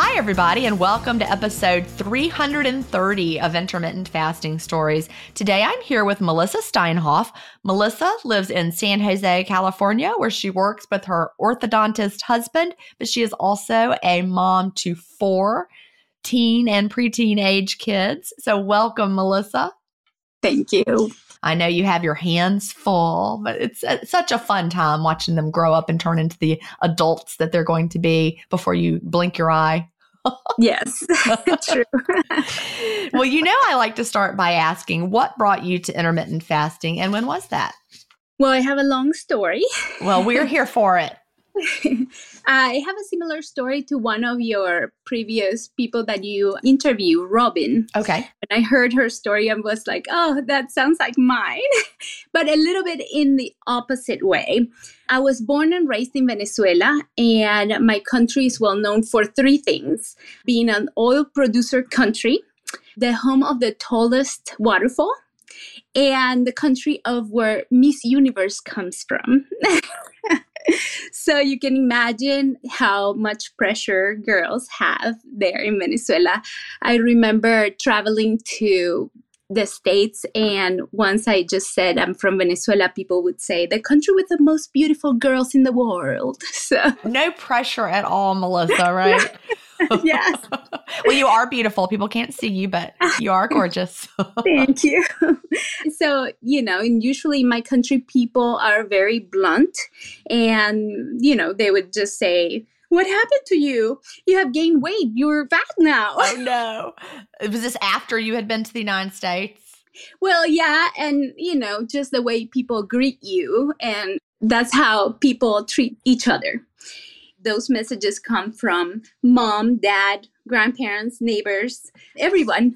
Hi, everybody, and welcome to episode 330 of Intermittent Fasting Stories. Today I'm here with Melissa Steinhoff. Melissa lives in San Jose, California, where she works with her orthodontist husband, but she is also a mom to four teen and preteen age kids. So, welcome, Melissa. Thank you. I know you have your hands full, but it's, it's such a fun time watching them grow up and turn into the adults that they're going to be before you blink your eye. yes, true. well, you know, I like to start by asking what brought you to intermittent fasting and when was that? Well, I have a long story. well, we're here for it. I have a similar story to one of your previous people that you interview, Robin. Okay. When I heard her story, and was like, oh, that sounds like mine, but a little bit in the opposite way. I was born and raised in Venezuela, and my country is well known for three things being an oil producer country, the home of the tallest waterfall, and the country of where Miss Universe comes from. so you can imagine how much pressure girls have there in Venezuela. I remember traveling to the states and once i just said i'm from venezuela people would say the country with the most beautiful girls in the world so no pressure at all melissa right yes well you are beautiful people can't see you but you are gorgeous thank you so you know and usually my country people are very blunt and you know they would just say what happened to you? You have gained weight. You're fat now. Oh no. Was this after you had been to the United States? Well, yeah, and you know, just the way people greet you, and that's how people treat each other. Those messages come from mom, dad, grandparents, neighbors, everyone.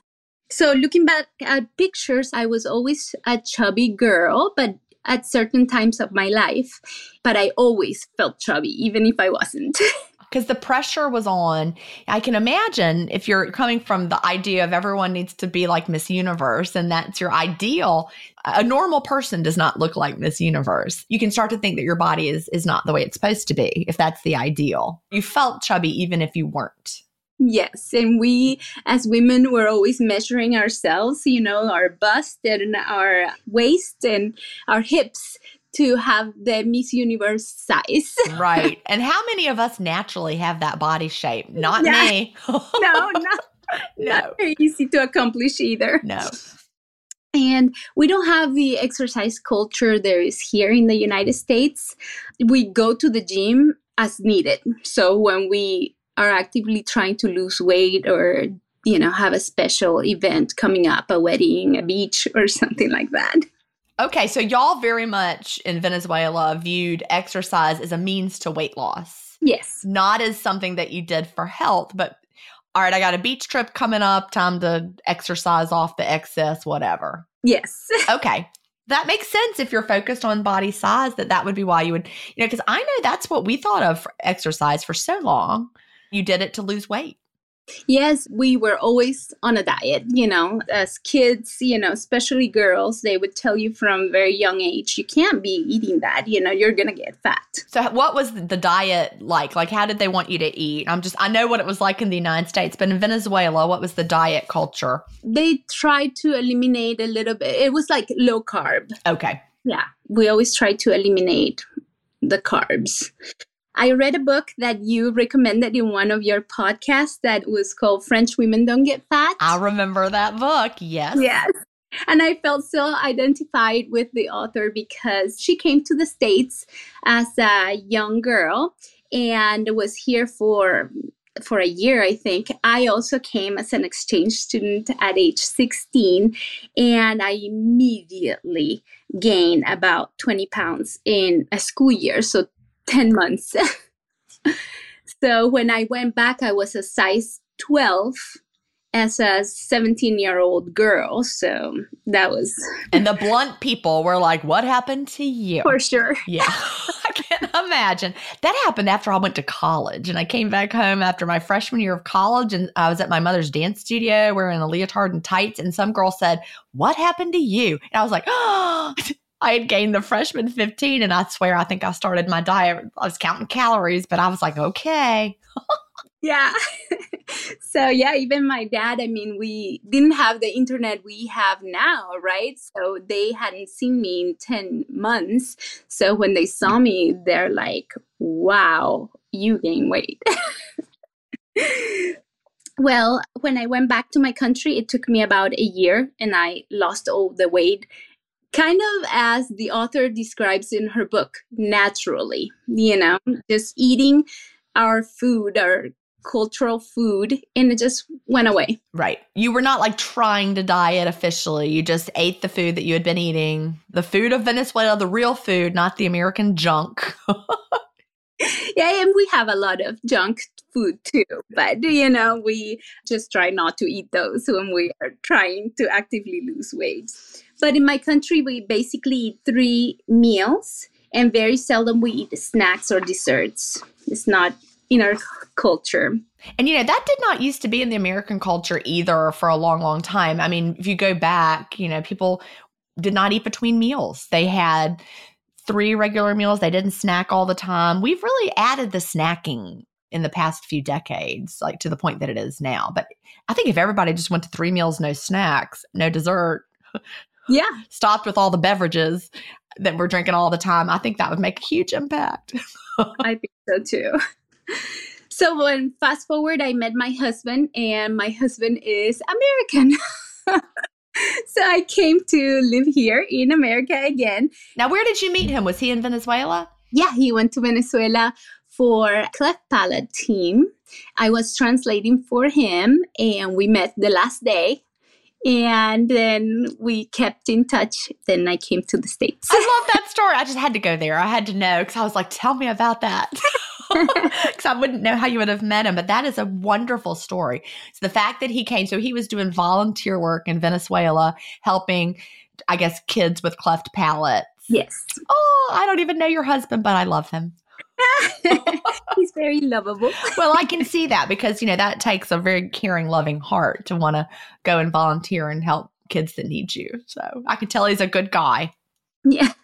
So, looking back at pictures, I was always a chubby girl, but at certain times of my life. But I always felt chubby, even if I wasn't. because the pressure was on. I can imagine if you're coming from the idea of everyone needs to be like Miss Universe and that's your ideal, a normal person does not look like Miss Universe. You can start to think that your body is is not the way it's supposed to be if that's the ideal. You felt chubby even if you weren't. Yes, and we as women were always measuring ourselves, you know, our bust and our waist and our hips to have the Miss Universe size. right. And how many of us naturally have that body shape? Not yeah. me. no, not, no. not very easy to accomplish either. No. And we don't have the exercise culture there is here in the United States. We go to the gym as needed. So when we are actively trying to lose weight or you know have a special event coming up a wedding a beach or something like that Okay, so y'all very much in Venezuela viewed exercise as a means to weight loss. Yes. Not as something that you did for health, but all right, I got a beach trip coming up, time to exercise off the excess, whatever. Yes. okay. That makes sense if you're focused on body size, that that would be why you would, you know, because I know that's what we thought of for exercise for so long. You did it to lose weight. Yes, we were always on a diet, you know, as kids, you know, especially girls, they would tell you from very young age, you can't be eating that, you know, you're going to get fat. So what was the diet like? Like how did they want you to eat? I'm just I know what it was like in the United States, but in Venezuela, what was the diet culture? They tried to eliminate a little bit. It was like low carb. Okay. Yeah, we always try to eliminate the carbs. I read a book that you recommended in one of your podcasts that was called French Women Don't Get Fat. I remember that book, yes. Yes. And I felt so identified with the author because she came to the States as a young girl and was here for for a year i think i also came as an exchange student at age 16 and i immediately gained about 20 pounds in a school year so 10 months. so when I went back, I was a size 12 as a 17 year old girl. So that was. And the blunt people were like, What happened to you? For sure. Yeah. I can't imagine. That happened after I went to college. And I came back home after my freshman year of college. And I was at my mother's dance studio wearing a leotard and tights. And some girl said, What happened to you? And I was like, Oh, I had gained the freshman 15 and I swear I think I started my diet. I was counting calories, but I was like, okay. yeah. so yeah, even my dad, I mean, we didn't have the internet we have now, right? So they hadn't seen me in 10 months. So when they saw me, they're like, wow, you gain weight. well, when I went back to my country, it took me about a year and I lost all the weight kind of as the author describes in her book, naturally, you know, just eating our food, our cultural food, and it just went away. Right. You were not like trying to diet officially. You just ate the food that you had been eating, the food of Venezuela, the real food, not the American junk. yeah, and we have a lot of junk food too, but you know, we just try not to eat those when we are trying to actively lose weight. But in my country, we basically eat three meals, and very seldom we eat snacks or desserts. It's not in our culture. And you know, that did not used to be in the American culture either for a long, long time. I mean, if you go back, you know, people did not eat between meals. They had three regular meals. They didn't snack all the time. We've really added the snacking in the past few decades, like to the point that it is now. But I think if everybody just went to three meals, no snacks, no dessert, yeah. Stopped with all the beverages that we're drinking all the time. I think that would make a huge impact. I think so too. So when fast forward i met my husband and my husband is american. So i came to live here in america again. Now where did you meet him? Was he in venezuela? Yeah he went to venezuela for cleft palate team i was translating for him and we met the last day And then we kept in touch. Then I came to the States. I love that story. I just had to go there. I had to know because I was like, tell me about that. Because I wouldn't know how you would have met him. But that is a wonderful story. So the fact that he came, so he was doing volunteer work in Venezuela, helping, I guess, kids with cleft palates. Yes. Oh, I don't even know your husband, but I love him. He's very lovable. well, I can see that because, you know, that takes a very caring, loving heart to want to go and volunteer and help kids that need you. So I can tell he's a good guy. Yeah.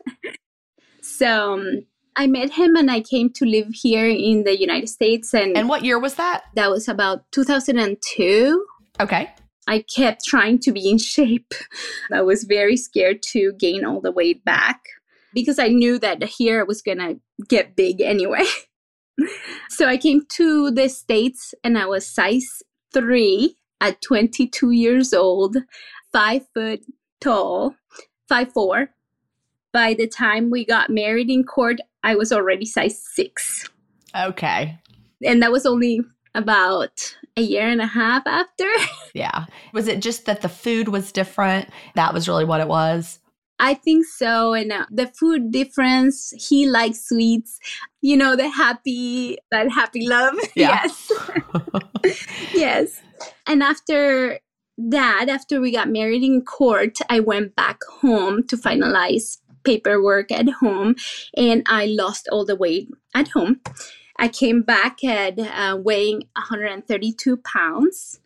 So um, I met him and I came to live here in the United States. And, And what year was that? that was about 2002. Okay. I kept trying to be in shape. I was very scared to gain all the weight back because I knew that here I was going to get big anyway. so I came to the States and I was size three at 22 years old, five foot tall, five four. By the time we got married in court, I was already size six. Okay. And that was only about a year and a half after. Yeah. Was it just that the food was different? That was really what it was. I think so. And uh, the food difference, he likes sweets, you know, the happy, that happy love. Yeah. Yes. yes. And after that, after we got married in court, I went back home to finalize paperwork at home and I lost all the weight at home. I came back at uh, weighing 132 pounds.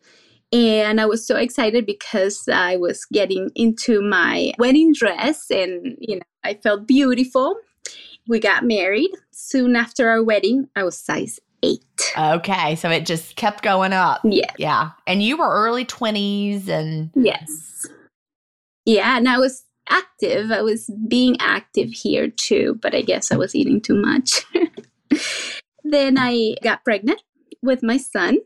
And I was so excited because I was getting into my wedding dress and, you know, I felt beautiful. We got married. Soon after our wedding, I was size eight. Okay. So it just kept going up. Yeah. Yeah. And you were early 20s and Yes. Yeah. And I was active. I was being active here too, but I guess I was eating too much. then I got pregnant with my son.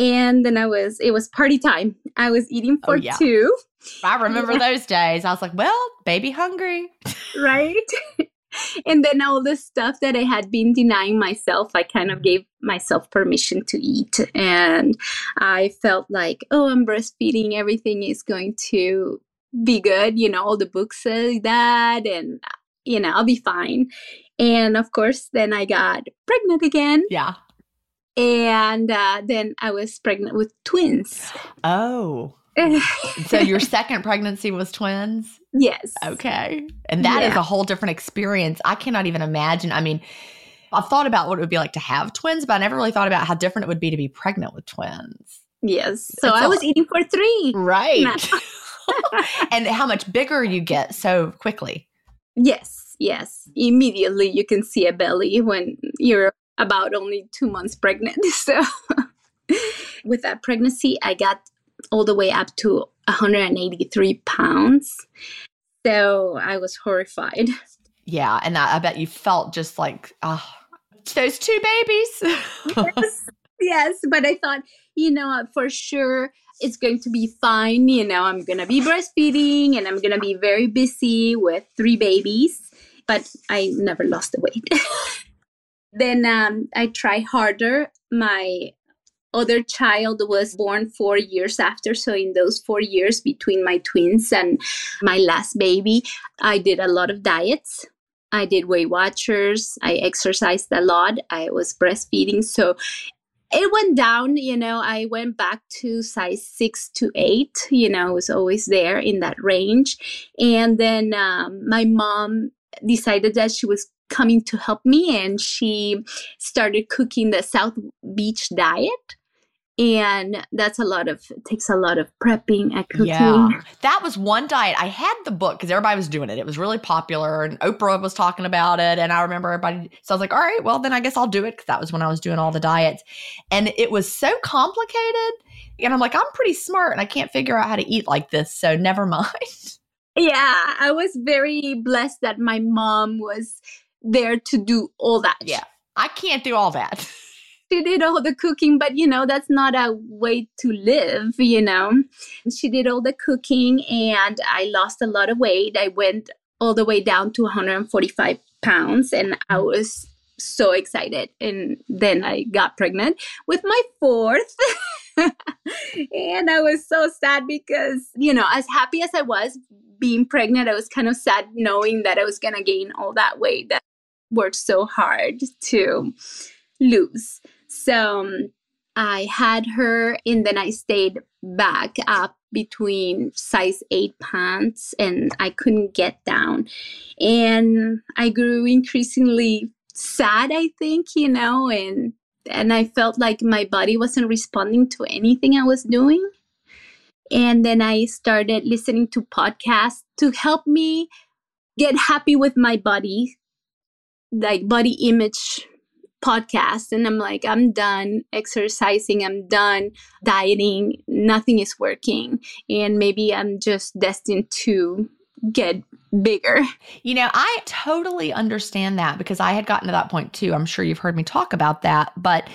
And then I was, it was party time. I was eating Oh, for yeah. two, I remember those days. I was like, well, baby hungry. right? and then all the stuff that I had been denying myself, I kind of mm-hmm. gave myself permission to eat. And I felt like, oh, I'm breastfeeding. Everything is going to be good. You know, all the books say that, and, you know, I'll be fine. And of course, then I got pregnant again. Yeah. And uh, then I was pregnant with twins. Oh. So your second pregnancy was twins? yes. Okay. And that is Yeah. a whole different experience. I cannot even imagine. I mean, I've thought about what it would be like to have twins, but I never really thought about how different it would be to be pregnant with twins. Yes. So It's I a- was eating for three. Right. No. and how much bigger you get so quickly. Yes, yes. Immediately you can see a belly when you're about only two months pregnant. So with that pregnancy, I got all the way up to 183 pounds. So I was horrified. Yeah. And I, I bet you felt just like, oh, those two babies. yes, yes, but I thought, you know, for sure it's going to be fine. You know, I'm going to be breastfeeding and I'm going to be very busy with three babies, but I never lost the weight. then um, I try harder. My other child was born four years after. So, in those four years between my twins and my last baby, I did a lot of diets. I did Weight Watchers. I exercised a lot. I was breastfeeding. So, it went down, you know. I went back to size six to eight, you know, I was always there in that range. And then um, my mom decided that she was coming to help me and she started cooking the South Beach diet. And that's a lot of, takes a lot of prepping and cooking. Yeah. That was one diet. I had the book because everybody was doing it. It was really popular and Oprah was talking about it. And I remember everybody, so I was like, all right, well, then I guess I'll do it because that was when I was doing all the diets. And it was so complicated. And I'm like, I'm pretty smart and I can't figure out how to eat like this. So never mind. Yeah, I was very blessed that my mom was there to do all that. Yeah. I can't do all that. she did all the cooking, but you know, that's not a way to live, you know. She did all the cooking and I lost a lot of weight. I went all the way down to 145 pounds and I mm. was so excited. And then I got pregnant with my fourth. and I was so sad because, you know, as happy as I was being pregnant, I was kind of sad knowing that I was going to gain all that weight that worked so hard to lose. So um, I had her, and then I stayed back up between size 8 pants and I couldn't get down. And I grew increasingly sad, I think, you know, and and I felt like my body wasn't responding to anything I was doing. And then I started listening to podcasts to help me get happy with my body, like body image podcast and I'm like, I'm done exercising, I'm done dieting, nothing is working. And maybe I'm just destined to get bigger. You know, I totally understand that because I had gotten to that point too. I'm sure you've heard me talk about that, but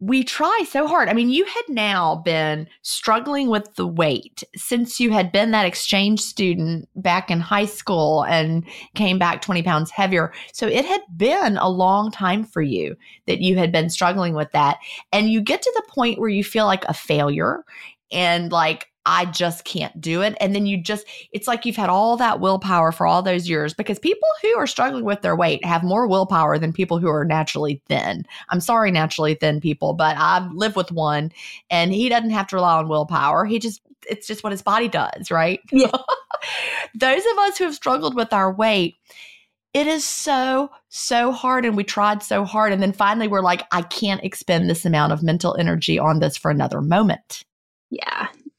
we try so hard. I mean, you had now been struggling with the weight since you had been that exchange student back in high school and came back 20 pounds heavier. So it had been a long time for you that you had been struggling with that. And you get to the point where you feel like a failure and like, I just can't do it. And then you just, it's like you've had all that willpower for all those years because people who are struggling with their weight have more willpower than people who are naturally thin. I'm sorry, naturally thin people, but I live with one and he doesn't have to rely on willpower. He just, it's just what his body does, right? Yeah. those of us who have struggled with our weight, it is so, so hard. And we tried so hard. And then finally, we're like, I can't expend this amount of mental energy on this for another moment. Yeah.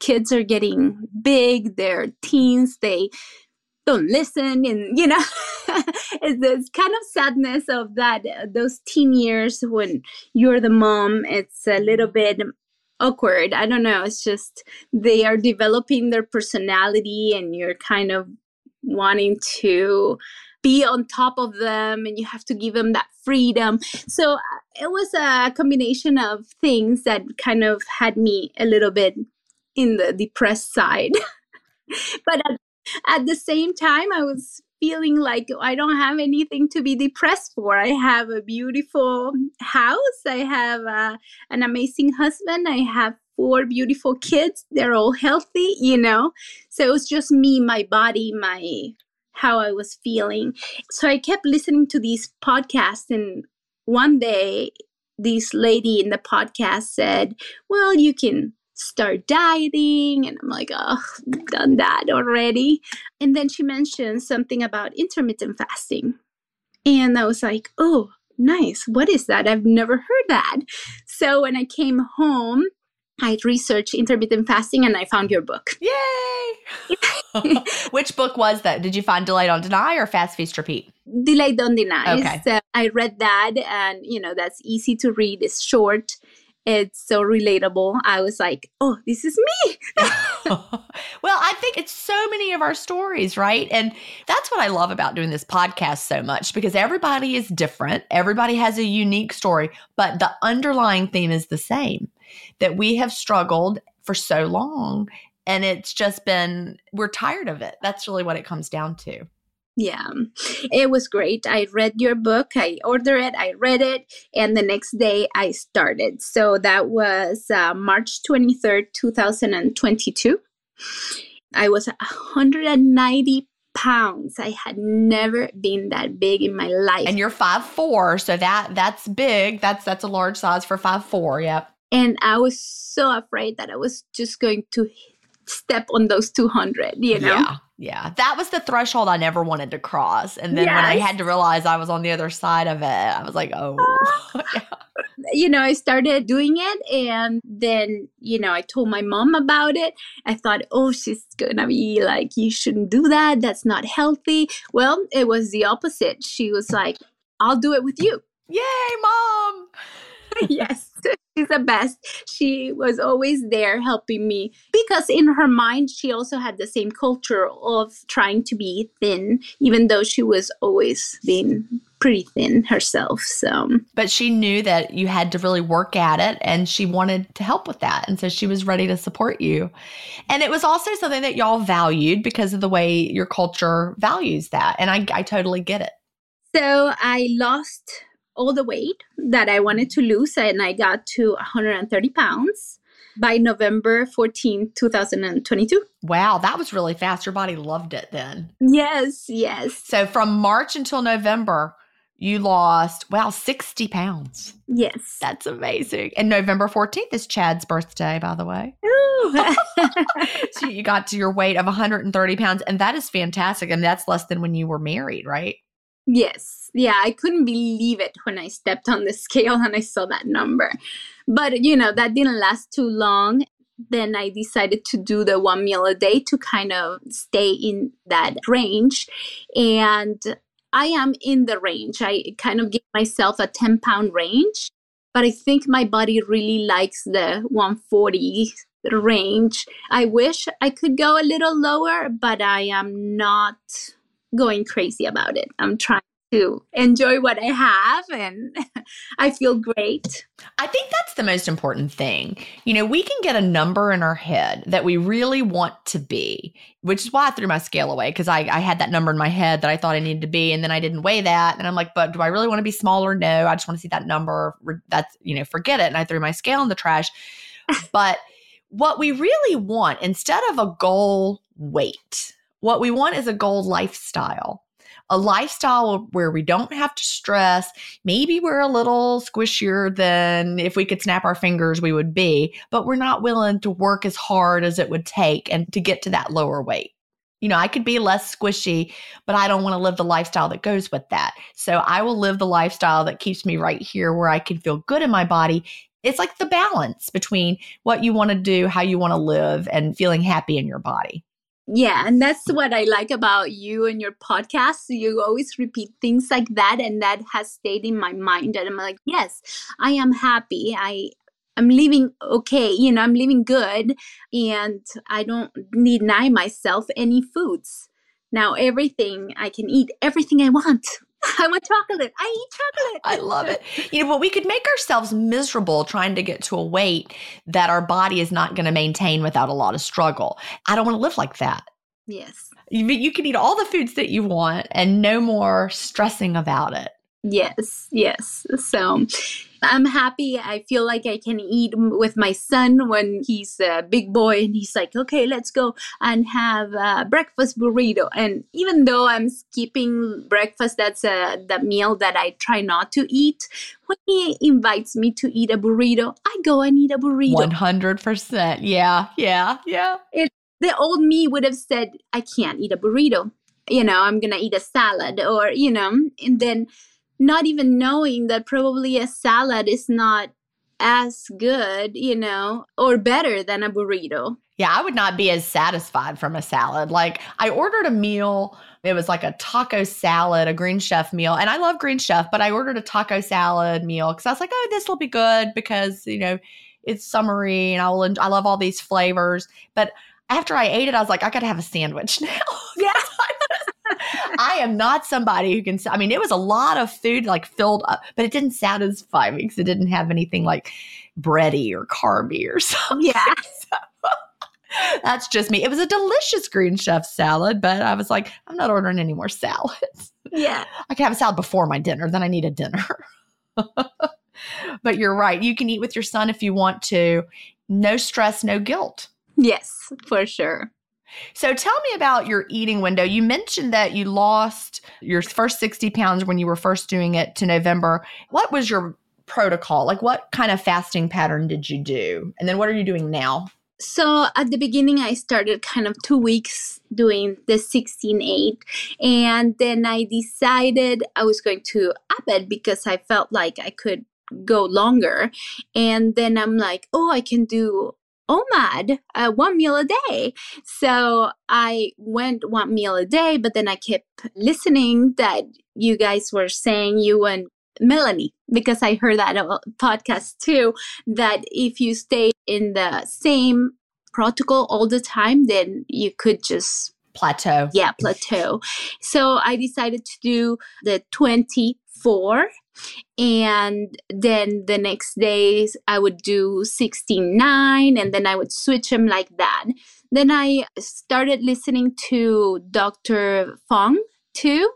kids are getting big, they're teens, they don't listen and you know it's this kind of sadness of that those teen years when you're the mom it's a little bit awkward. I don't know it's just they are developing their personality and you're kind of wanting to be on top of them and you have to give them that freedom. So uh, it was a combination of things that kind of had me a little bit in the depressed side. but at, at the same time, I was feeling like I don't have anything to be depressed for. I have a beautiful house. I have uh, an amazing husband. I have four beautiful kids. They're all healthy, you know. So it was just me, my body, my how I was feeling. So I kept listening to these podcasts and one day this lady in the podcast said, "Well, you can start dieting and i'm like oh done that already and then she mentioned something about intermittent fasting And I was like, oh, nice. What is that? I've never heard that. So when I came home, I researched intermittent fasting and I found your book. Yay! Which book was that? Did you find Delay Don't Deny or Fast Feast Repeat? Delay Don't Deny. Okay. So I read that and, you know, that's easy to read. It's short. It's so relatable. I was like, oh, this is me. well, I think it's so many of our stories, right? And that's what I love about doing this podcast so much because everybody is different. Everybody has a unique story, but the underlying theme is the same that we have struggled for so long. And it's just been, we're tired of it. That's really what it comes down to. Yeah, it was great. I read your book, I ordered it, I read it, and the next day I started. So that was uh, March 23rd, 2022. I was 190 pounds. I had never been that big in my life. And you're five four, so that that's big. That's that's a large size for five four. Yep. And I was so afraid that I was just going to step on those 200, you know? Yeah. Yeah. That was the threshold I never wanted to cross. And then yes. when I had to realize I was on the other side of it, I was like, oh. Ah. yeah. You know, I started doing it. And then, you know, I told my mom about it. I thought, oh, she's going to be like, you shouldn't do that. That's not healthy. Well, it was the opposite. She was like, I'll do it with you. Yay, mom. yes, she's the best. She was always there helping me because in her mind, she also had the same culture of trying to be thin, even though she was always being pretty thin herself. So, but she knew that you had to really work at it and she wanted to help with that. And so she was ready to support you. And it was also something that y'all valued because of the way your culture values that. And I, I totally get it. So I lost all the weight that I wanted to lose, and I got to 130 pounds by November 14, 2022. Wow, that was really fast. Your body loved it then. Yes, yes. So from March until November, you lost, wow, 60 pounds. Yes. That's amazing. And November 14th is Chad's birthday, by the way. so you got to your weight of 130 pounds, and that is fantastic. And that's less than when you were married, right? Yes. Yeah, I couldn't believe it when I stepped on the scale and I saw that number. But, you know, that didn't last too long. Then I decided to do the one meal a day to kind of stay in that range. And I am in the range. I kind of give myself a 10 pound range, but I think my body really likes the 140 range. I wish I could go a little lower, but I am not going crazy about it. I'm trying to enjoy what I have and I feel great. I think that's the most important thing. You know, we can get a number in our head that we really want to be, which is why I threw my scale away because I, I had that number in my head that I thought I needed to be. And then I didn't weigh that. And I'm like, but do I really want to be smaller? Or no, I just want to see that number. That's, you know, forget it. And I threw my scale in the trash. but what we really want instead of a goal weight, what we want is a goal lifestyle a lifestyle where we don't have to stress. Maybe we're a little squishier than if we could snap our fingers, we would be, but we're not willing to work as hard as it would take and to get to that lower weight. You know, I could be less squishy, but I don't want to live the lifestyle that goes with that. So I will live the lifestyle that keeps me right here where I can feel good in my body. It's like the balance between what you want to do, how you want to live, and feeling happy in your body. Yeah, and that's what I like about you and your podcast. You always repeat things like that, and that has stayed in my mind. And I'm like, yes, I am happy. I I'm living okay, you know, I'm living good, and I don't deny myself any foods. Now, everything I can eat, everything I want. I want chocolate. I eat chocolate. I love it. You know, but we could make ourselves miserable trying to get to a weight that our body is not going to maintain without a lot of struggle. I don't want to live like that. Yes. You, you can eat all the foods that you want and no more stressing about it. Yes, yes. So I'm happy. I feel like I can eat with my son when he's a big boy and he's like, okay, let's go and have a breakfast burrito. And even though I'm skipping breakfast, that's a, the meal that I try not to eat. When he invites me to eat a burrito, I go and eat a burrito. 100%. Yeah, yeah, yeah. It, the old me would have said, I can't eat a burrito you know, I'm going to eat a salad or, you know, and then not even knowing that probably a salad is not as good, you know, or better than a burrito. Yeah, I would not be as satisfied from a salad. Like I ordered a meal, it was like a taco salad, a Green Chef meal, and I love Green Chef, but I ordered a taco salad meal because I was like, oh, this will be good because you know it's summery and I will. I love all these flavors, but after I ate it, I was like, I got to have a sandwich now. Yeah. I am not somebody who can. I mean, it was a lot of food, like filled up, but it didn't satisfy me because it didn't have anything like bready or carby or something. Yeah. So, that's just me. It was a delicious green chef salad, but I was like, I'm not ordering any more salads. Yeah. I can have a salad before my dinner, then I need a dinner. but you're right. You can eat with your son if you want to. No stress, no guilt. Yes, for sure. So tell me about your eating window. You mentioned that you lost your first 60 pounds when you were first doing it to November. What was your protocol? Like, what kind of fasting pattern did you do? And then what are you doing now? So at the beginning, I started kind of two weeks doing the 16 8. And then I decided I was going to up it because I felt like I could go longer. And then I'm like, oh, I can do OMAD, uh, one meal a day. So I went one meal a day, but then I kept listening that you guys were saying, you and Melanie, because I heard that podcast too, that if you stay in the same protocol all the time, then you could just plateau. Yeah, plateau. So I decided to do the 24 and then the next days i would do 69 and then i would switch them like that. Then i started listening to dr fung too.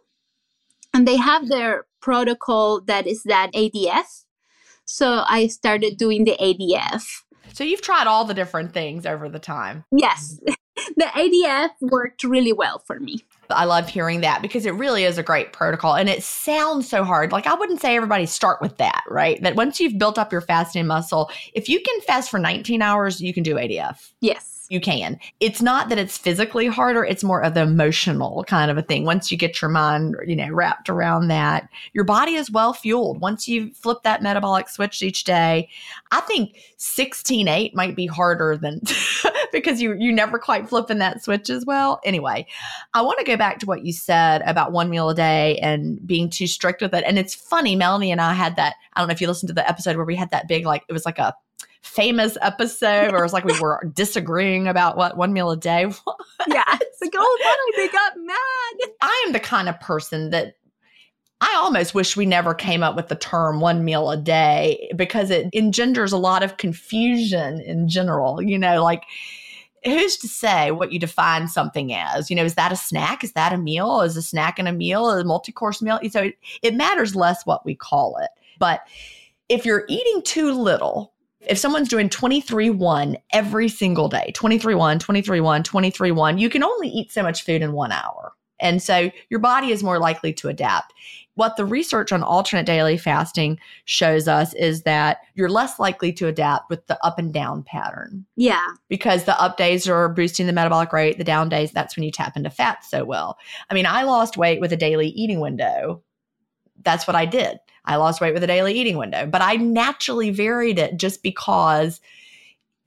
And they have their protocol that is that adf so i started doing the adf so you've tried all the different things over the time. Yes. The adf worked really well for me I love hearing that because it really is a great protocol and it sounds so hard. Like I wouldn't say everybody start with that, right? That once you've built up your fasting muscle, if you can fast for 19 hours, you can do ADF. Yes you can. It's not that it's physically harder, it's more of the emotional kind of a thing. Once you get your mind, you know, wrapped around that, your body is well fueled. Once you flip that metabolic switch each day, I think 16-8 might be harder than because you you never quite flipping that switch as well. Anyway, I want to go back to what you said about one meal a day and being too strict with it. And it's funny, Melanie and I had that. I don't know if you listened to the episode where we had that big like it was like a famous episode where it was like we were disagreeing about what one meal a day was. Yeah. It's like, oh, finally they got mad. I am the kind of person that I almost wish we never came up with the term one meal a day because it engenders a lot of confusion in general. You know, like who's to say what you define something as? You know, is that a snack? Is that a meal? Is a snack and a meal a multi course meal? So it, it matters less what we call it. But if you're eating too little, if someone's doing 23 1 every single day, 23 1, 23 1, 23 1, you can only eat so much food in one hour. And so your body is more likely to adapt. What the research on alternate daily fasting shows us is that you're less likely to adapt with the up and down pattern. Yeah. Because the up days are boosting the metabolic rate, the down days, that's when you tap into fat so well. I mean, I lost weight with a daily eating window. That's what I did. I lost weight with a daily eating window, but I naturally varied it just because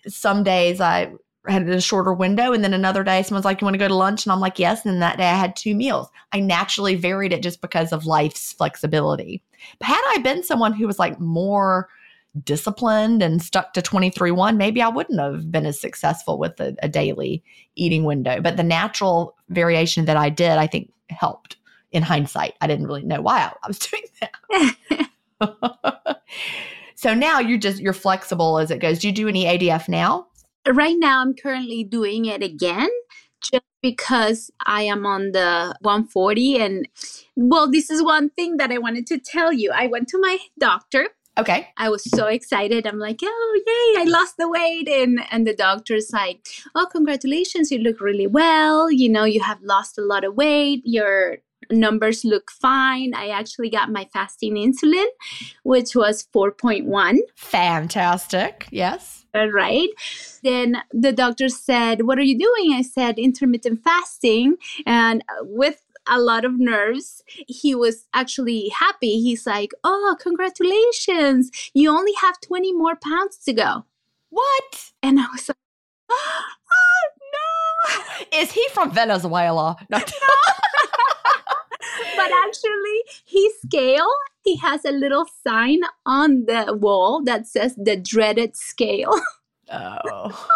some days I had a shorter window and then another day someone's like you want to go to lunch? And i'm like yes. And then that day i had two meals. I naturally varied it just because of life's flexibility. But had i been someone who was like more disciplined and stuck to 23-1 maybe i wouldn't have been as successful with a, a daily eating window. But the natural variation that i did i think helped in hindsight. I didn't really know why I, I was doing that. so now you're just you're flexible as it goes. Do you do any ADF now? Right now I'm currently doing it again just because I am on the 140 and well this is one thing that I wanted to tell you. I went to my doctor Okay. I was so excited. I'm like, oh yay, I lost the weight. And and the doctor's like, Oh, congratulations, you look really well. You know, you have lost a lot of weight. Your numbers look fine. I actually got my fasting insulin, which was 4.1. Fantastic. Yes. Right. Then the doctor said, What are you doing? I said, intermittent fasting. And with a lot of nerves. He was actually happy. He's like, Oh, congratulations. You only have 20 more pounds to go. What? And I was like, Oh, no. Is he from Venezuela? No. But actually, his scale, he has a little sign on the wall that says the dreaded scale. Oh.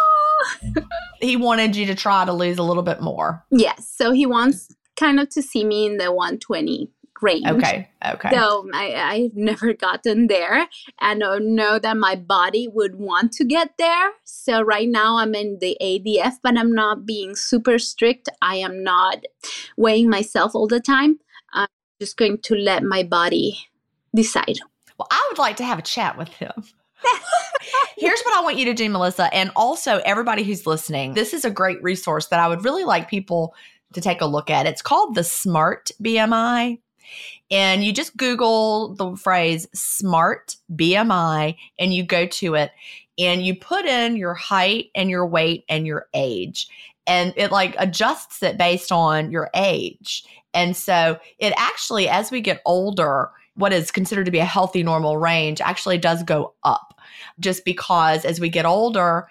he wanted you to try to lose a little bit more. Yes. So he wants kind of to see me in the 120 range. Okay. Okay. So I, I've never gotten there and I know that my body would want to get there. So right now I'm in the ADF, but I'm not being super strict. I am not weighing myself all the time. Just going to let my body decide. Well, I would like to have a chat with him. Here's what I want you to do, Melissa, and also everybody who's listening. This is a great resource that I would really like people to take a look at. It's called the SMART BMI. And you just Google the phrase SMART BMI and you go to it and you put in your height and your weight and your age. And it like adjusts it based on your age. And so it actually, as we get older, what is considered to be a healthy normal range actually does go up just because as we get older,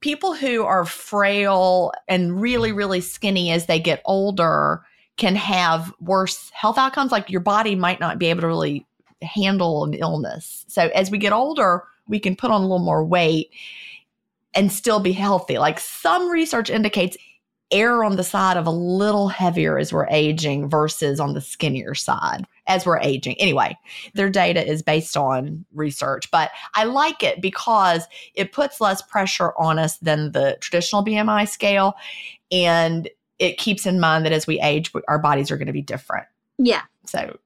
people who are frail and really, really skinny as they get older can have worse health outcomes. Like your body might not be able to really handle an illness. So as we get older, we can put on a little more weight and still be healthy. Like some research indicates err on the side of a little heavier as we're aging versus on the skinnier side as we're aging. Anyway, their data is based on research, but I like it because it puts less pressure on us than the traditional BMI scale. And it keeps in mind that as we age, our bodies are going to be different. Yeah. So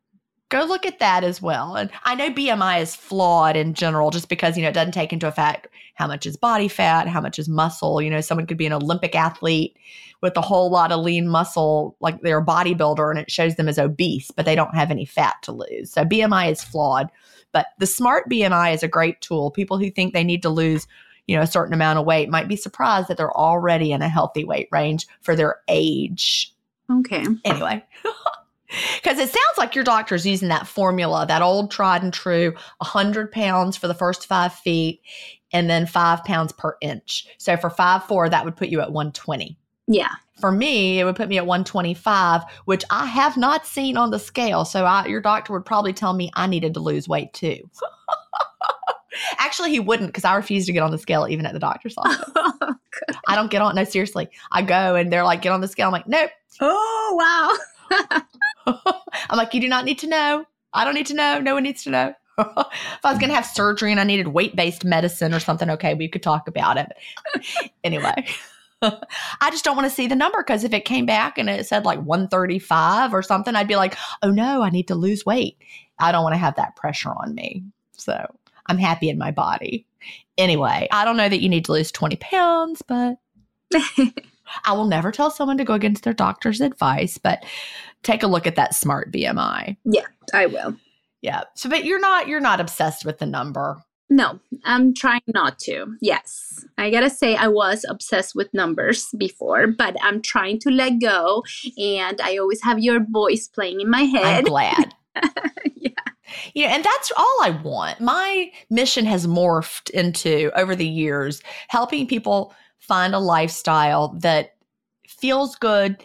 go look at that as well. And I know BMI is flawed in general just because, you know, it doesn't take into effect how much is body fat, how much is muscle. You know, someone could be an Olympic athlete with a whole lot of lean muscle, like they're a bodybuilder, and it shows them as obese, but they don't have any fat to lose. So BMI is flawed. But the smart BMI is a great tool. People who think they need to lose you know a certain amount of weight might be surprised that they're already in a healthy weight range for their age Okay. anyway because it sounds like your doctor's using that formula that old tried and true 100 pounds for the first five feet and then five pounds per inch. So for five four that would put you at 120 Yeah. for me it would put me at 125 which i have not seen on the scale. So I, your doctor would probably tell me i needed to lose weight too. Actually he wouldn't because i refuse to get on the scale even at the doctor's office. I don't get on no seriously. I go and they're like get on the scale. I'm like nope. Oh, wow. I'm like, you do not need to know. I don't need to know. No one needs to know. if I was going to have surgery and I needed weight based medicine or something, okay, we could talk about it. anyway, I just don't want to see the number because if it came back and it said like 135 or something, I'd be like, oh no, I need to lose weight. I don't want to have that pressure on me. So I'm happy in my body. Anyway, I don't know that you need to lose 20 pounds, but I will never tell someone to go against their doctor's advice, but take a look at that smart BMI. yeah, I will. Yeah. So but you're not you're not obsessed with the number. No, I'm trying not to. Yes. I gotta say, I was obsessed with numbers before, but I'm trying to let go. And I always have your voice playing in my head. I'm glad. yeah. You know, and that's all I want. My mission has morphed into over the years helping people find a lifestyle that feels good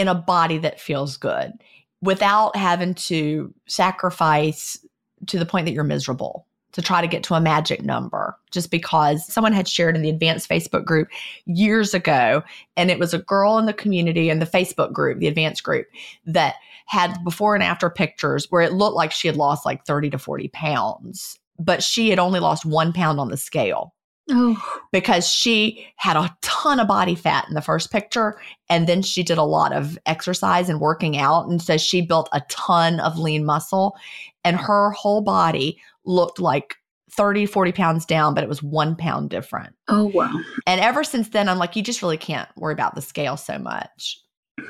in a body that feels good without having to sacrifice to the point that you're miserable to try to get to a magic number. Just because someone had shared in the advanced Facebook group years ago and it was a girl in the community in the Facebook group the advanced group that had before and after pictures where it looked like she had lost like 30 to 40 pounds but she had only lost 1 pound on the scale Oh, because she had a ton of body fat in the first picture and then she did a lot of exercise and working out and so she built a ton of lean muscle and her whole body looked like 30 40 pounds down but it was one pound different oh, wow. and ever since then i'm like you just really can't worry about the scale so much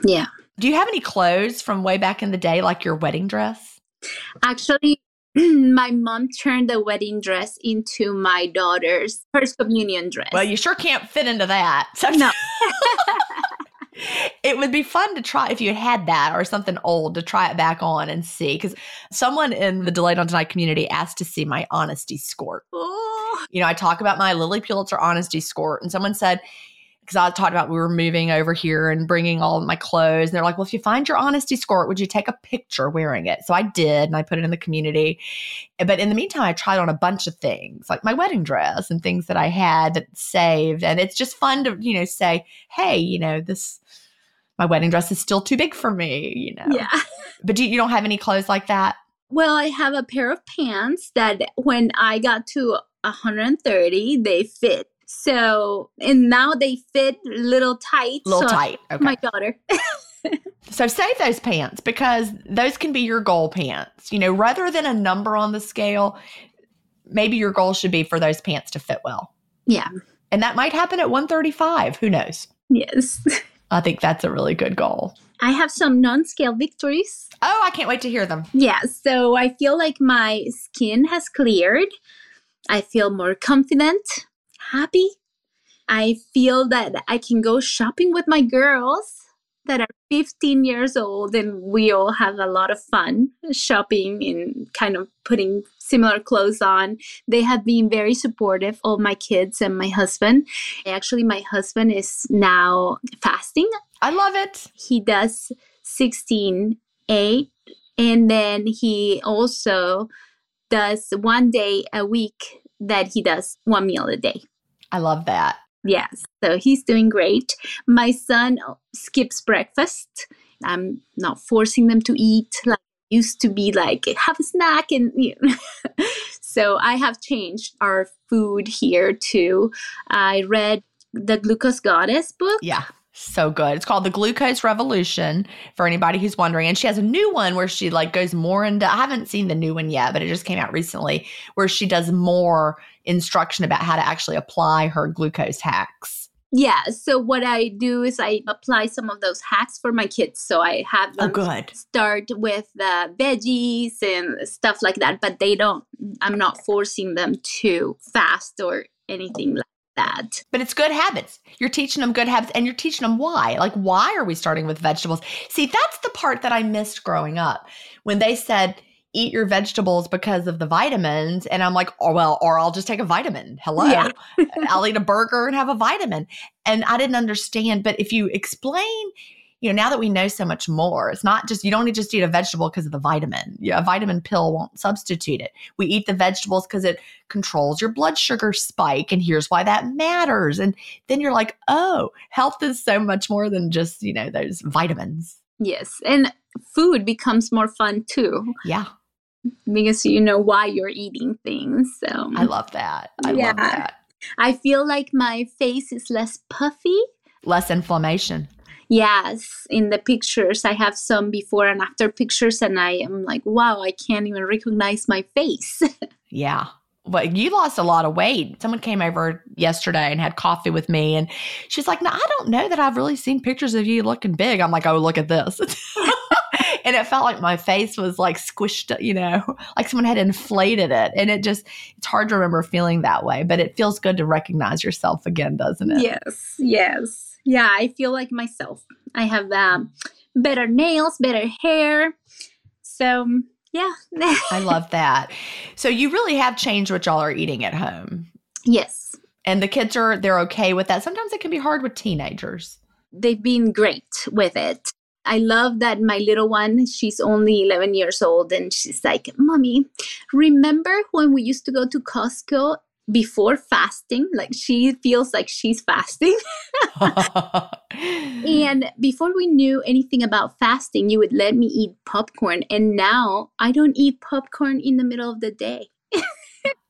Yeah. do you have any clothes from way back in the day like your wedding dress Actually, my mom turned the wedding dress into my daughter's first communion dress. well you sure can't fit into that so no. it would be fun to try if you had that or something old to try it back on and see. Because someone in the Delay Don't Deny community asked to see my honesty skort. Oh, You know, I talk about my Lilly Pulitzer honesty skort, and someone said, because I talked about we were moving over here and bringing all my clothes. And they're like, well, if you find your honesty skort, would you take a picture wearing it? So I did, and I put it in the community. But in the meantime, I tried on a bunch of things like my wedding dress and things that I had that saved. And it's just fun to, you know, say, hey, you know, this, my wedding dress is still too big for me, you know. yeah. But do, you don't have any clothes like that? Well, I have a pair of pants that when I got to 130, they fit. So, and now they fit a little tight. Little so tight. Okay. My daughter. So save those pants because those can be your goal pants. You know, rather than a number on the scale, maybe your goal should be for those pants to fit well. Yeah. And that might happen at 135. Who knows? Yes. I think that's a really good goal. I have some non scale victories. Oh, I can't wait to hear them. Yeah. So I feel like my skin has cleared. I feel more confident, happy. I feel that I can go shopping with my girls that are 15 years old and we all have a lot of fun shopping and kind of putting similar clothes on. They have been very supportive of my kids and my husband. Actually, my husband is now fasting. I love it. He does 16 8 and then he also does one day a week that he does one meal a day. I love that. Yes, so he's doing great. My son skips breakfast. I'm not forcing them to eat like used to be like have a snack and you know. so I have changed our food here too. I read the Glucose Goddess book. Yeah. So good. It's called The Glucose Revolution for anybody who's wondering. And she has a new one where she like goes more into I haven't seen the new one yet, but it just came out recently where she does more instruction about how to actually apply her glucose hacks. Yeah, so what I do is I apply some of those hacks for my kids. So I have Oh them good. start with the veggies and stuff like that, but they don't, I'm not forcing them to fast or anything like that. But it's good habits. You're teaching them good habits and you're teaching them why. Like, why are we starting with vegetables? See, that's the part that I missed growing up when they said, eat your vegetables because of the vitamins. And I'm like, oh, well, or I'll just take a vitamin. Hello. Yeah. I'll eat a burger and have a vitamin. And I didn't understand. But if you explain, you know, now that we know so much more, it's not just, you don't just eat a vegetable because of the vitamin. Yeah, a vitamin pill won't substitute it. We eat the vegetables because it controls your blood sugar spike. And here's why that matters. And then you're like, oh, health is so much more than just, you know, those vitamins. Yes, and food becomes more fun too Yeah, because you know why you're eating things. So I love that. I Yeah. love that. I feel like my face is less puffy. Less inflammation. Yes, in the pictures, I have some before and after pictures, and I am like, wow, I can't even recognize my face. Yeah. But you lost a lot of weight. Someone came over yesterday and had coffee with me, and she's like, "No, I don't know that I've really seen pictures of you looking big." I'm like, "Oh, look at this," and it felt like my face was like squished, you know, like someone had inflated it, and it just—it's hard to remember feeling that way, but it feels good to recognize yourself again, doesn't it? yes, yes. Yeah, I feel like myself. I have um, better nails, better hair. So, yeah. I love that. So you really have changed what y'all are eating at home, yes, and the kids are—they're okay with that. Sometimes it can be hard with teenagers. they've been great with it. I love that my little one, she's only 11 years old, and she's like, Mommy, remember when we used to go to Costco before fasting? Like, she feels like she's fasting. And before we knew anything about fasting, you would let me eat popcorn. And now I don't eat popcorn in the middle of the day.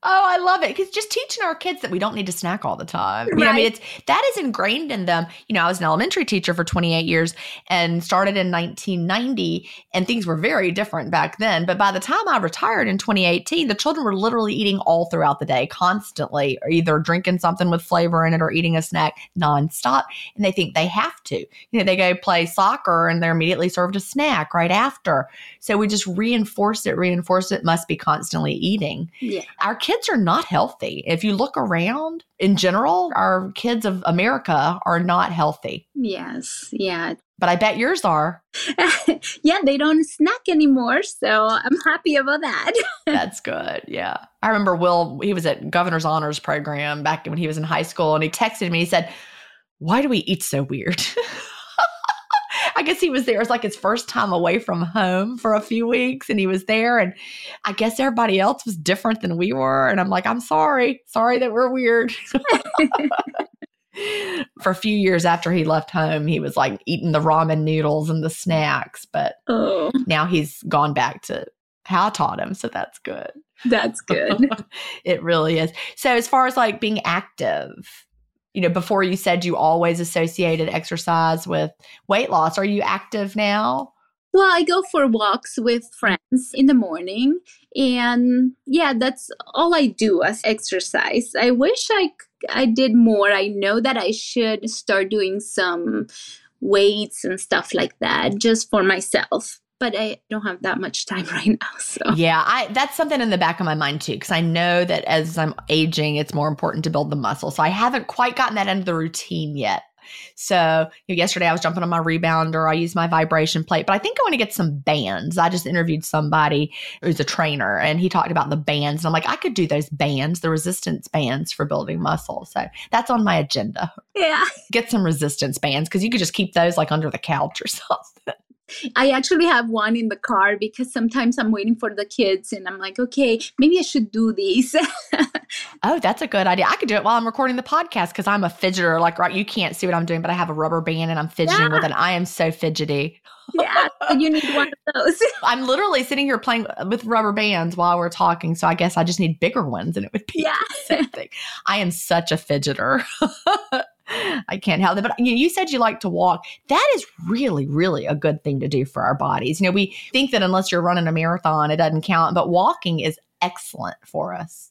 Oh, I love it because just teaching our kids that we don't need to snack all the time. You know, I mean, it's that is ingrained in them. You know, I was an elementary teacher for 28 years and started in 1990, and things were very different back then. But by the time I retired in 2018, the children were literally eating all throughout the day, constantly, or either drinking something with flavor in it or eating a snack nonstop. And they think they have to. You know, they go play soccer and they're immediately served a snack right after. So we just reinforce it, reinforce it, must be constantly eating Yeah. our kids are not healthy. If you look around in general, our kids of America are not healthy. Yes. Yeah. but I bet yours are. yeah, they don't snack anymore. So I'm happy about that. That's good. Yeah. I remember Will, he was at Governor's Honors Program back when he was in high school, and he texted me. He said, Why do we eat so weird? I guess he was there. It was like his first time away from home for a few weeks, and he was there. And I guess everybody else was different than we were. And I'm like, I'm sorry. Sorry that we're weird. for a few years after he left home, he was like eating the ramen noodles and the snacks. But oh. now he's gone back to how I taught him. So that's good. That's good. it really is. So, as far as like being active, you know, before you said you always associated exercise with weight loss, are you active now? Well, I go for walks with friends in the morning. And yeah, that's all I do as exercise. I wish I I did more. I know that I should start doing some weights and stuff like that just for myself but I don't have that much time right now. So yeah, I that's something in the back of my mind too, because I know that as I'm aging, it's more important to build the muscle. So I haven't quite gotten that into the routine yet. So you know, yesterday I was jumping on my rebounder. I use my vibration plate, but I think I want to get some bands. I just interviewed somebody who's a trainer and he talked about the bands. And I'm like, I could do those bands, the resistance bands for building muscle. So that's on my agenda. Yeah. Get some resistance bands because you could just keep those like under the couch or something. I actually have one in the car because sometimes I'm waiting for the kids and I'm like, okay, maybe I should do these. oh, that's a good idea. I could do it while I'm recording the podcast because I'm a fidgeter. Like, right, you can't see what I'm doing, but I have a rubber band and I'm fidgeting yeah. with it. I am so fidgety. yeah, you need one of those. I'm literally sitting here playing uh, with rubber bands while we're talking. So I guess I just need bigger ones and it would be yeah. the same thing. I am such a fidgeter. I can't help it. But you, you said you like to walk. That is really, really a good thing to do for our bodies. You know, we think that unless you're running a marathon, it doesn't count, but walking is excellent for us.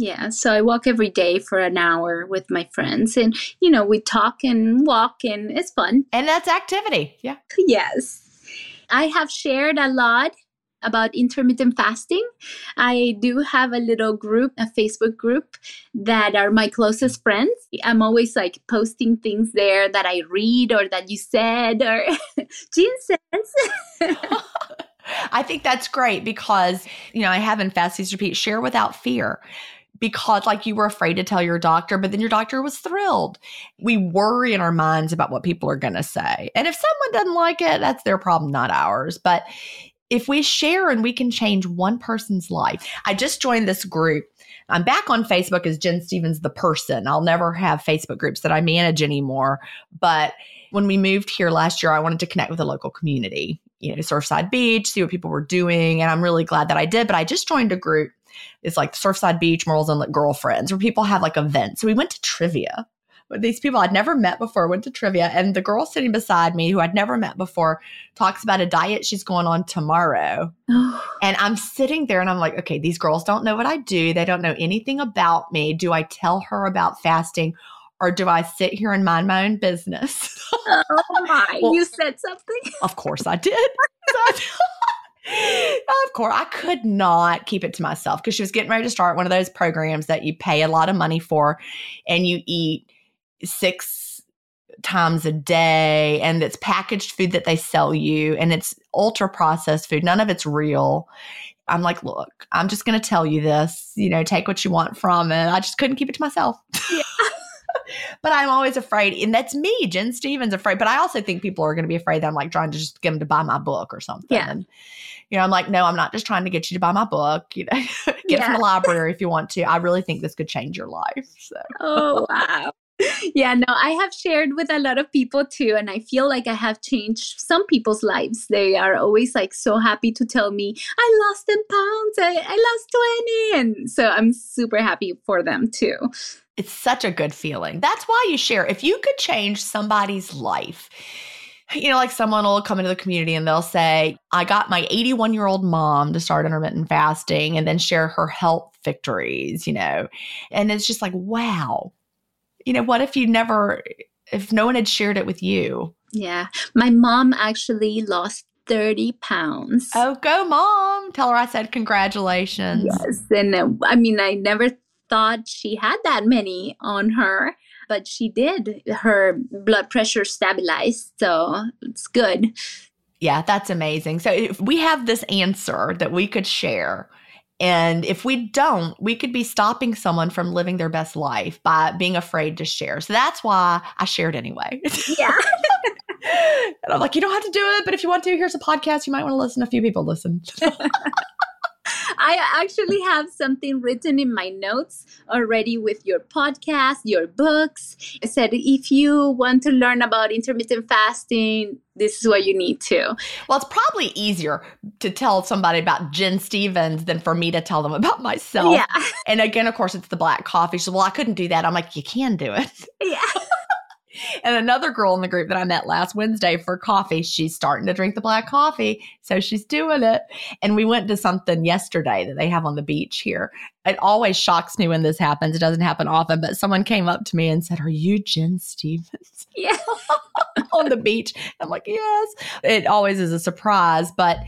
Yeah, so I walk every day for an hour with my friends, and you know, we talk and walk, and it's fun. And that's activity. Yeah. Yes. I have shared a lot about intermittent fasting. I do have a little group, a Facebook group that are my closest friends. I'm always like posting things there that I read or that you said or Gin says. I think that's great because, you know, I have in Fast Feast Repeat share without fear because like you were afraid to tell your doctor, but then your doctor was thrilled. We worry in our minds about what people are going to say. And if someone doesn't like it, that's their problem, not ours. But if we share and we can change one person's life. I just joined this group. I'm back on Facebook as Gin Stephens, the person. I'll never have Facebook groups that I manage anymore. But when we moved here last year, I wanted to connect with the local community, you know, Surfside Beach, see what people were doing. And I'm really glad that I did. But I just joined a group. It's like Surfside Beach, Morals and Girlfriends, where people have like events. So we went to trivia these people I'd never met before went to trivia, and the girl sitting beside me, who I'd never met before, talks about a diet she's going on tomorrow. and I'm sitting there and I'm like, okay, these girls don't know what I do. They don't know anything about me. Do I tell her about fasting? Or do I sit here and mind my own business? oh my, well, you said something? Of course I did. of course, I could not keep it to myself because she was getting ready to start one of those programs that you pay a lot of money for and you eat six times a day and it's packaged food that they sell you and it's ultra processed food. None of it's real. I'm like, look, I'm just going to tell you this, you know, take what you want from it. I just couldn't keep it to myself. Yeah. but I'm always afraid, and that's me, Gin Stephens, afraid. But I also think people are going to be afraid that I'm like trying to just get them to buy my book or something. Yeah. And, you know, I'm like, no, I'm not just trying to get you to buy my book. You know, get it from the library if you want to. I really think this could change your life. So Oh, wow. Yeah, no, I have shared with a lot of people too, and I feel like I have changed some people's lives. They are always like so happy to tell me, I lost 10 pounds, I, I lost 20. And so I'm super happy for them too. it's such a good feeling. That's why you share. If you could change somebody's life, you know, like someone will come into the community and they'll say, I got my 81 year old mom to start intermittent fasting and then share her health victories, you know, and it's just like, wow. You know, what if you never, if no one had shared it with you? Yeah, my mom actually lost 30 pounds. Oh, go, mom. Tell her I said congratulations. Yes. And uh, I mean, I never thought she had that many on her, but she did. Her blood pressure stabilized. So it's good. Yeah, that's amazing. So if we have this answer that we could share, and if we don't, we could be stopping someone from living their best life by being afraid to share. So that's why I shared anyway. Yeah. and I'm like, you don't have to do it, but if you want to, here's a podcast. You might want to listen. A few people listen. I actually have something written in my notes already with your podcast, your books. I said, if you want to learn about intermittent fasting, this is what you need to. well, it's probably easier to tell somebody about Gin Stephens than for me to tell them about myself. Yeah. And again, of course, it's the black coffee. So, well, I couldn't do that. I'm like, you can do it. Yeah. And another girl in the group that I met last Wednesday for coffee, she's starting to drink the black coffee. So she's doing it. And we went to something yesterday that they have on the beach here. It always shocks me when this happens. It doesn't happen often, but someone came up to me and said, Are you Gin Stephens Yeah. on the beach? I'm like, Yes. It always is a surprise, but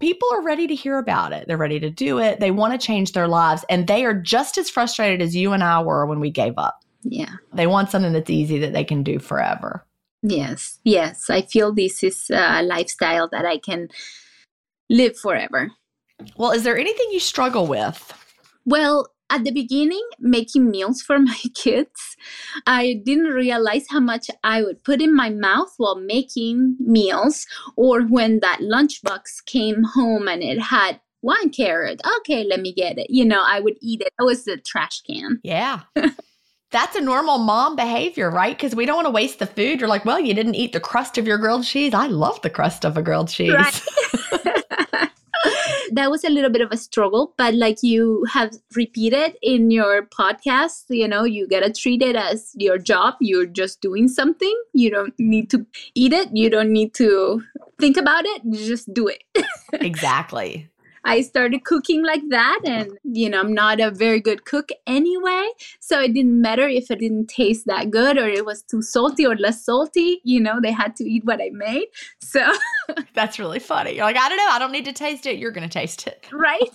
people are ready to hear about it. They're ready to do it. They want to change their lives. And they are just as frustrated as you and I were when we gave up. Yeah. They want something that's easy that they can do forever. Yes. Yes. I feel this is a lifestyle that I can live forever. Well, is there anything you struggle with? Well, at the beginning, making meals for my kids, I didn't realize how much I would put in my mouth while making meals, or when that lunchbox came home and it had one carrot. Okay, let me get it. You know, I would eat it. It was the trash can. Yeah. That's a normal mom behavior, right? Because we don't want to waste the food. You're like, well, you didn't eat the crust of your grilled cheese. I love the crust of a grilled cheese. Right. that was a little bit of a struggle, but like you have repeated in your podcast, you know, you gotta treat it as your job. You're just doing something. You don't need to eat it. You don't need to think about it. You just do it. exactly. I started cooking like that, and you know, I'm not a very good cook anyway. So it didn't matter if it didn't taste that good or it was too salty or less salty. You know, they had to eat what I made. So, That's really funny. You're like, I don't know. I don't need to taste it. You're going to taste it. right?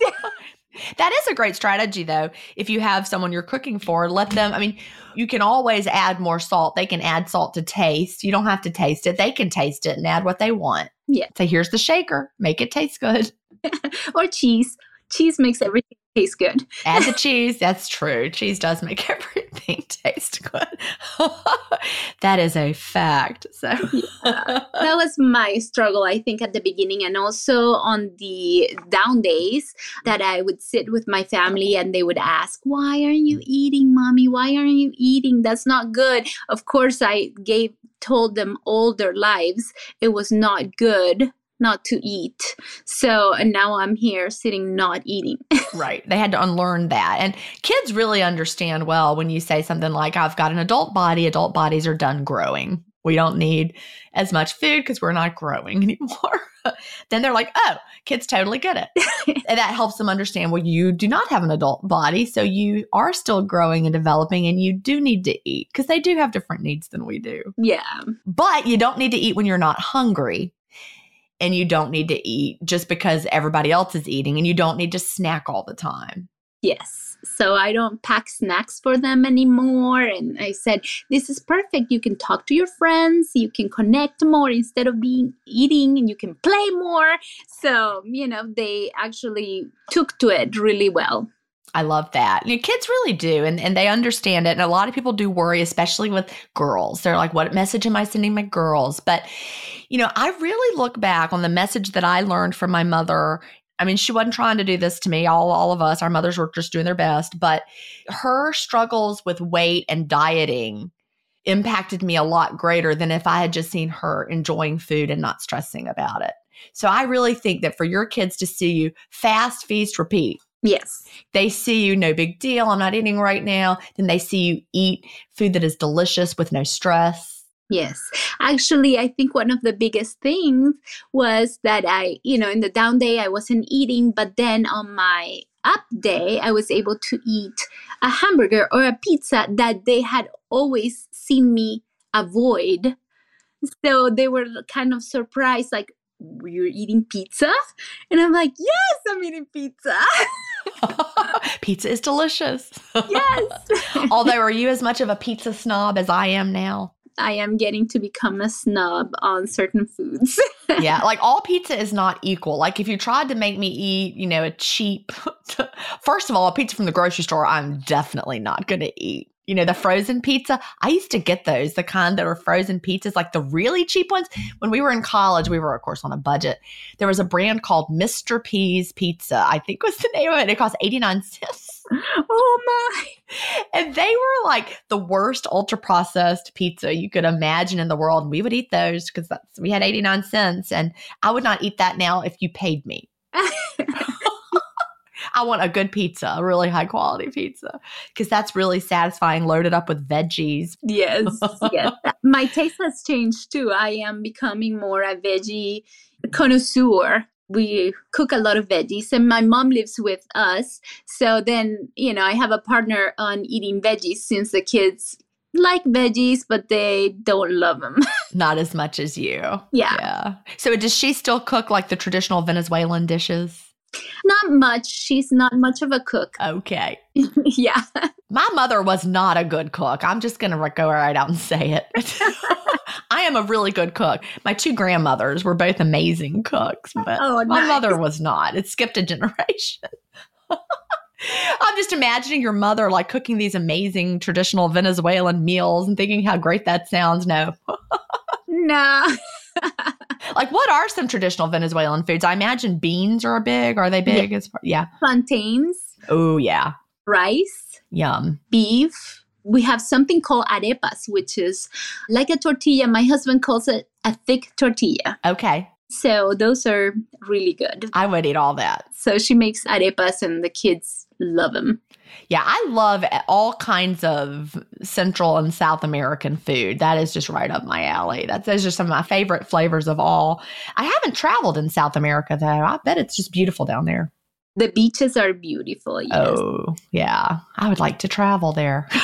That is a great strategy, though. If you have someone you're cooking for, let them, I mean, you can always add more salt. They can add salt to taste. You don't have to taste it. They can taste it and add what they want. Yeah. Say, here's the shaker. Make it taste good. or cheese. Cheese makes everything taste good. Add the cheese. That's true. Cheese does make everything taste good. that is a fact. So, that was my struggle i think at the beginning and also on the down days that i would sit with my family and they would ask why aren't you eating mommy why aren't you eating that's not good of course i gave told them all their lives it was not good not to eat so and now i'm here sitting not eating right. They had to unlearn that. And kids really understand well when you say something like, I've got an adult body, adult bodies are done growing. We don't need as much food because we're not growing anymore. then they're like, oh, kids totally get it. and that helps them understand, well, you do not have an adult body. So you are still growing and developing and you do need to eat because they do have different needs than we do. yeah But you don't need to eat when you're not hungry. And you don't need to eat just because everybody else is eating. And you don't need to snack all the time. Yes. So I don't pack snacks for them anymore. And I said, this is perfect. You can talk to your friends, you can connect more instead of being eating, and you can play more. So, you know, they actually took to it really well. I love that. You know, kids really do, and, and they understand it. And a lot of people do worry, especially with girls. They're like, what message am I sending my girls? But, you know, I really look back on the message that I learned from my mother. I mean, she wasn't trying to do this to me. All, all of us, our mothers were just doing their best. But her struggles with weight and dieting impacted me a lot greater than if I had just seen her enjoying food and not stressing about it. So I really think that for your kids to see you fast, feast, repeat, Yes. they see you, no big deal, I'm not eating right now. Then they see you eat food that is delicious with no stress. Yes. Actually, I think one of the biggest things was that I, you know, in the down day, I wasn't eating, but then on my up day, I was able to eat a hamburger or a pizza that they had always seen me avoid. So they were kind of surprised, like, you're eating pizza? And I'm like, yes, I'm eating pizza. pizza is delicious. yes. Although, are you as much of a pizza snob as I am now? I am getting to become a snub on certain foods. yeah, like all pizza is not equal. Like if you tried to make me eat, you know, a cheap, first of all, a pizza from the grocery store, I'm definitely not going to eat. You know, the frozen pizza. I used to get those, the kind that were frozen pizzas, like the really cheap ones. When we were in college, we were, of course, on a budget. There was a brand called Mr. P's Pizza, I think was the name of it. It cost 89 cents. oh my. And they were like the worst ultra processed pizza you could imagine in the world. And we would eat those because we had 89 cents. And I would not eat that now if you paid me. I want a good pizza, a really high quality pizza, because that's really satisfying, loaded up with veggies. Yes, yes. My taste has changed too. I am becoming more a veggie connoisseur. We cook a lot of veggies, and my mom lives with us. So then, you know, I have a partner on eating veggies since the kids like veggies, but they don't love them. Not as much as you. Yeah. Yeah. So does she still cook like the traditional Venezuelan dishes? Not much. She's not much of a cook. Okay. yeah. My mother was not a good cook. I'm just going to go right out and say it. I am a really good cook. My two grandmothers were both amazing cooks, but Oh, my nice. mother was not. It skipped a generation. I'm just imagining your mother like cooking these amazing traditional Venezuelan meals and thinking how great that sounds. No. No. Like what are some traditional Venezuelan foods? I imagine beans are big. Are they big as far? Yeah. Plantains, Oh, yeah. rice, Yum. beef. We have something called arepas, which is like a tortilla. My husband calls it a thick tortilla. Okay. So those are really good. I would eat all that. So she makes arepas and the kids love them. Yeah, I love all kinds of Central and South American food. That is just right up my alley. That's, those are some of my favorite flavors of all. I haven't traveled in South America though. I bet it's just beautiful down there. The beaches are beautiful. Yes. Oh, yeah. I would like to travel there.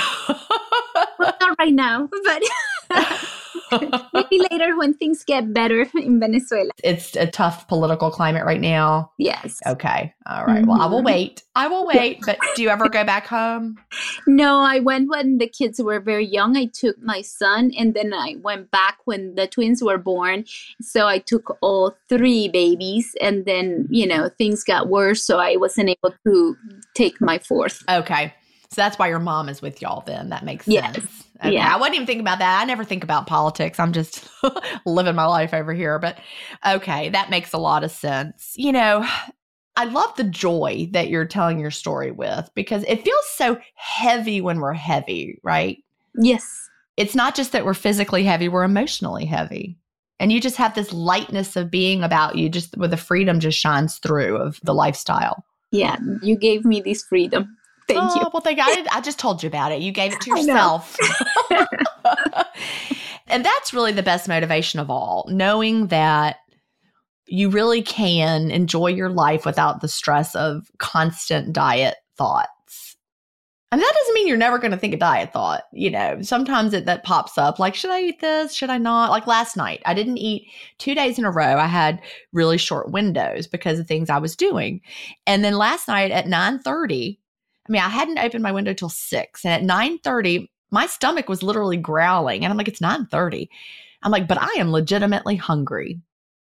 Well, not right now, but maybe later when things get better in Venezuela. it's a tough political climate right now. Yes. Okay. All right. Well, I will Mhm. wait. I will wait. But do you ever go back home? No, I went when the kids were very young. I took my son and then I went back when the twins were born. So I took all three babies and then, you know, things got worse. So I wasn't able to take my fourth. Okay. So that's why your mom is with y'all then. That makes Yes. sense. Okay. Yeah. I wasn't even thinking about that. I never think about politics. I'm just living my life over here. But okay, that makes a lot of sense. You know, I love the joy that you're telling your story with because it feels so heavy when we're heavy, right? Yes. It's not just that we're physically heavy, we're emotionally heavy. And you just have this lightness of being about you, just where the freedom just shines through of the lifestyle. Yeah. You gave me this freedom. Thank oh, you. Well, thank you. I, I just told you about it. You gave it to yourself. and that's really the best motivation of all, knowing that you really can enjoy your life without the stress of constant diet thoughts. And that doesn't mean you're never going to think a diet thought. You know, sometimes it that pops up like, should I eat this? Should I not? Like last night, I didn't eat two days in a row. I had really short windows because of things I was doing. And then last night at 9:30, I mean, I hadn't opened my window till six. And at 9:30, my stomach was literally growling. And I'm like, it's nine 9:30. I'm like, but I am legitimately hungry.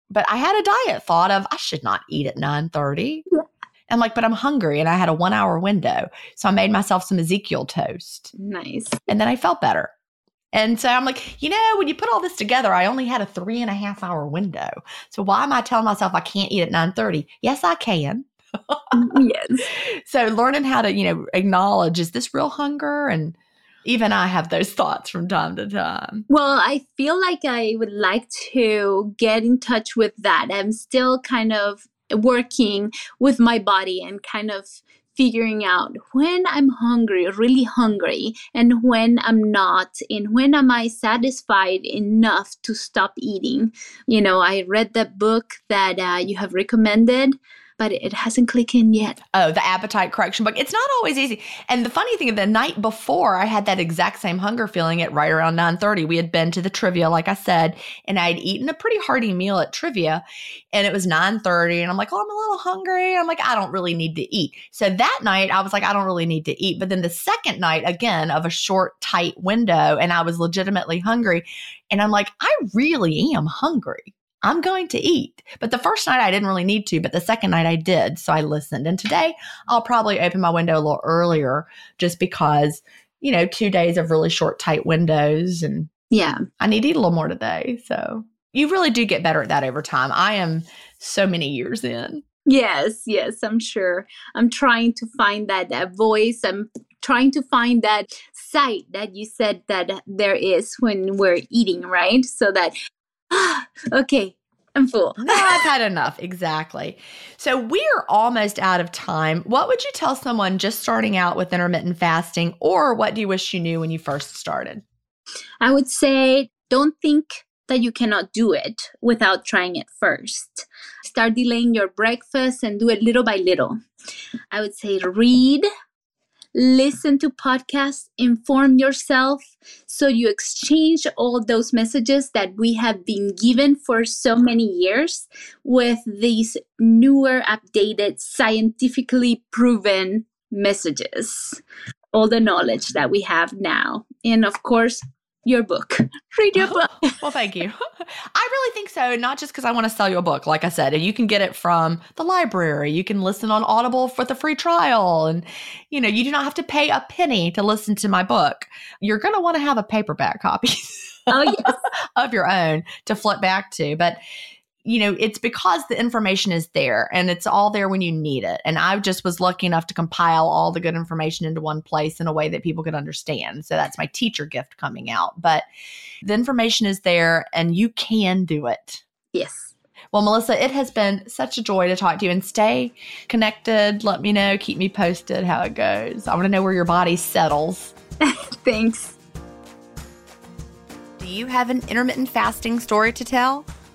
But I had a diet thought of I should not eat at 9:30. Yeah. I'm like, but I'm hungry and I had a one hour window. So I made myself some Ezekiel toast. Nice. And then I felt better. And so I'm like, you know, when you put all this together, I only had a three and a half hour window. So why am I telling myself I can't eat at 9:30? Yes, I can. Yes. So learning how to, you know, acknowledge is this real hunger? And even I have those thoughts from time to time. Well, I feel like I would like to get in touch with that. I'm still kind of working with my body and kind of figuring out when I'm hungry, really hungry, and when I'm not, and when am I satisfied enough to stop eating. You know, I read that book that uh, you have recommended but it hasn't clicked in yet. Oh, the appetite correction book. It's not always easy. And the funny thing, the night before, I had that exact same hunger feeling at right around 9:30. We had been to the trivia, like I said, and I'd eaten a pretty hearty meal at trivia, and it was 9:30, and I'm like, oh, I'm a little hungry. I'm like, I don't really need to eat. So that night, I was like, I don't really need to eat. But then the second night, again, of a short, tight window, and I was legitimately hungry. And I'm like, I really am hungry. I'm going to eat. But the first night I didn't really need to, but the second night I did. So I listened. And today I'll probably open my window a little earlier just because, you know, two days of really short, tight windows. And yeah, I need to eat a little more today. So you really do get better at that over time. I am so many years in. Yes, yes, I'm sure. I'm trying to find that, that voice. I'm trying to find that sight that you said that there is when we're eating, right? So that okay, I'm full. no, I've had enough. Exactly. So we're almost out of time. What would you tell someone just starting out with intermittent fasting, or what do you wish you knew when you first started? I would say don't think that you cannot do it without trying it first. Start delaying your breakfast and do it little by little. I would say read listen to podcasts, inform yourself, so you exchange all those messages that we have been given for so many years with these newer, updated, scientifically proven messages. All the knowledge that we have now. And of course, your book. Read your book. well, thank you. I really think so. Not just because I want to sell you a book. Like I said, you can get it from the library. You can listen on Audible for the free trial. And, you know, you do not have to pay a penny to listen to my book. You're going to want to have a paperback copy oh, yes. of your own to flip back to. But, you know, it's because the information is there and it's all there when you need it. And I just was lucky enough to compile all the good information into one place in a way that people could understand. So that's my teacher gift coming out. But the information is there and you can do it. Yes. Well, Melissa, it has been such a joy to talk to you and stay connected. Let me know, keep me posted how it goes. I want to know where your body settles. Thanks. Do you have an intermittent fasting story to tell?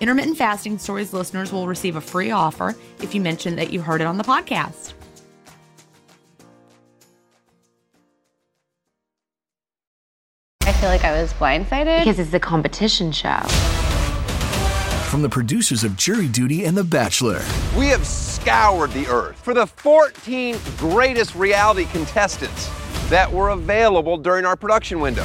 Intermittent Fasting Stories listeners will receive a free offer if you mention that you heard it on the podcast. I feel like I was blindsided because it's a competition show. From the producers of Jury Duty and The Bachelor, we have scoured the earth for the 14 greatest reality contestants that were available during our production window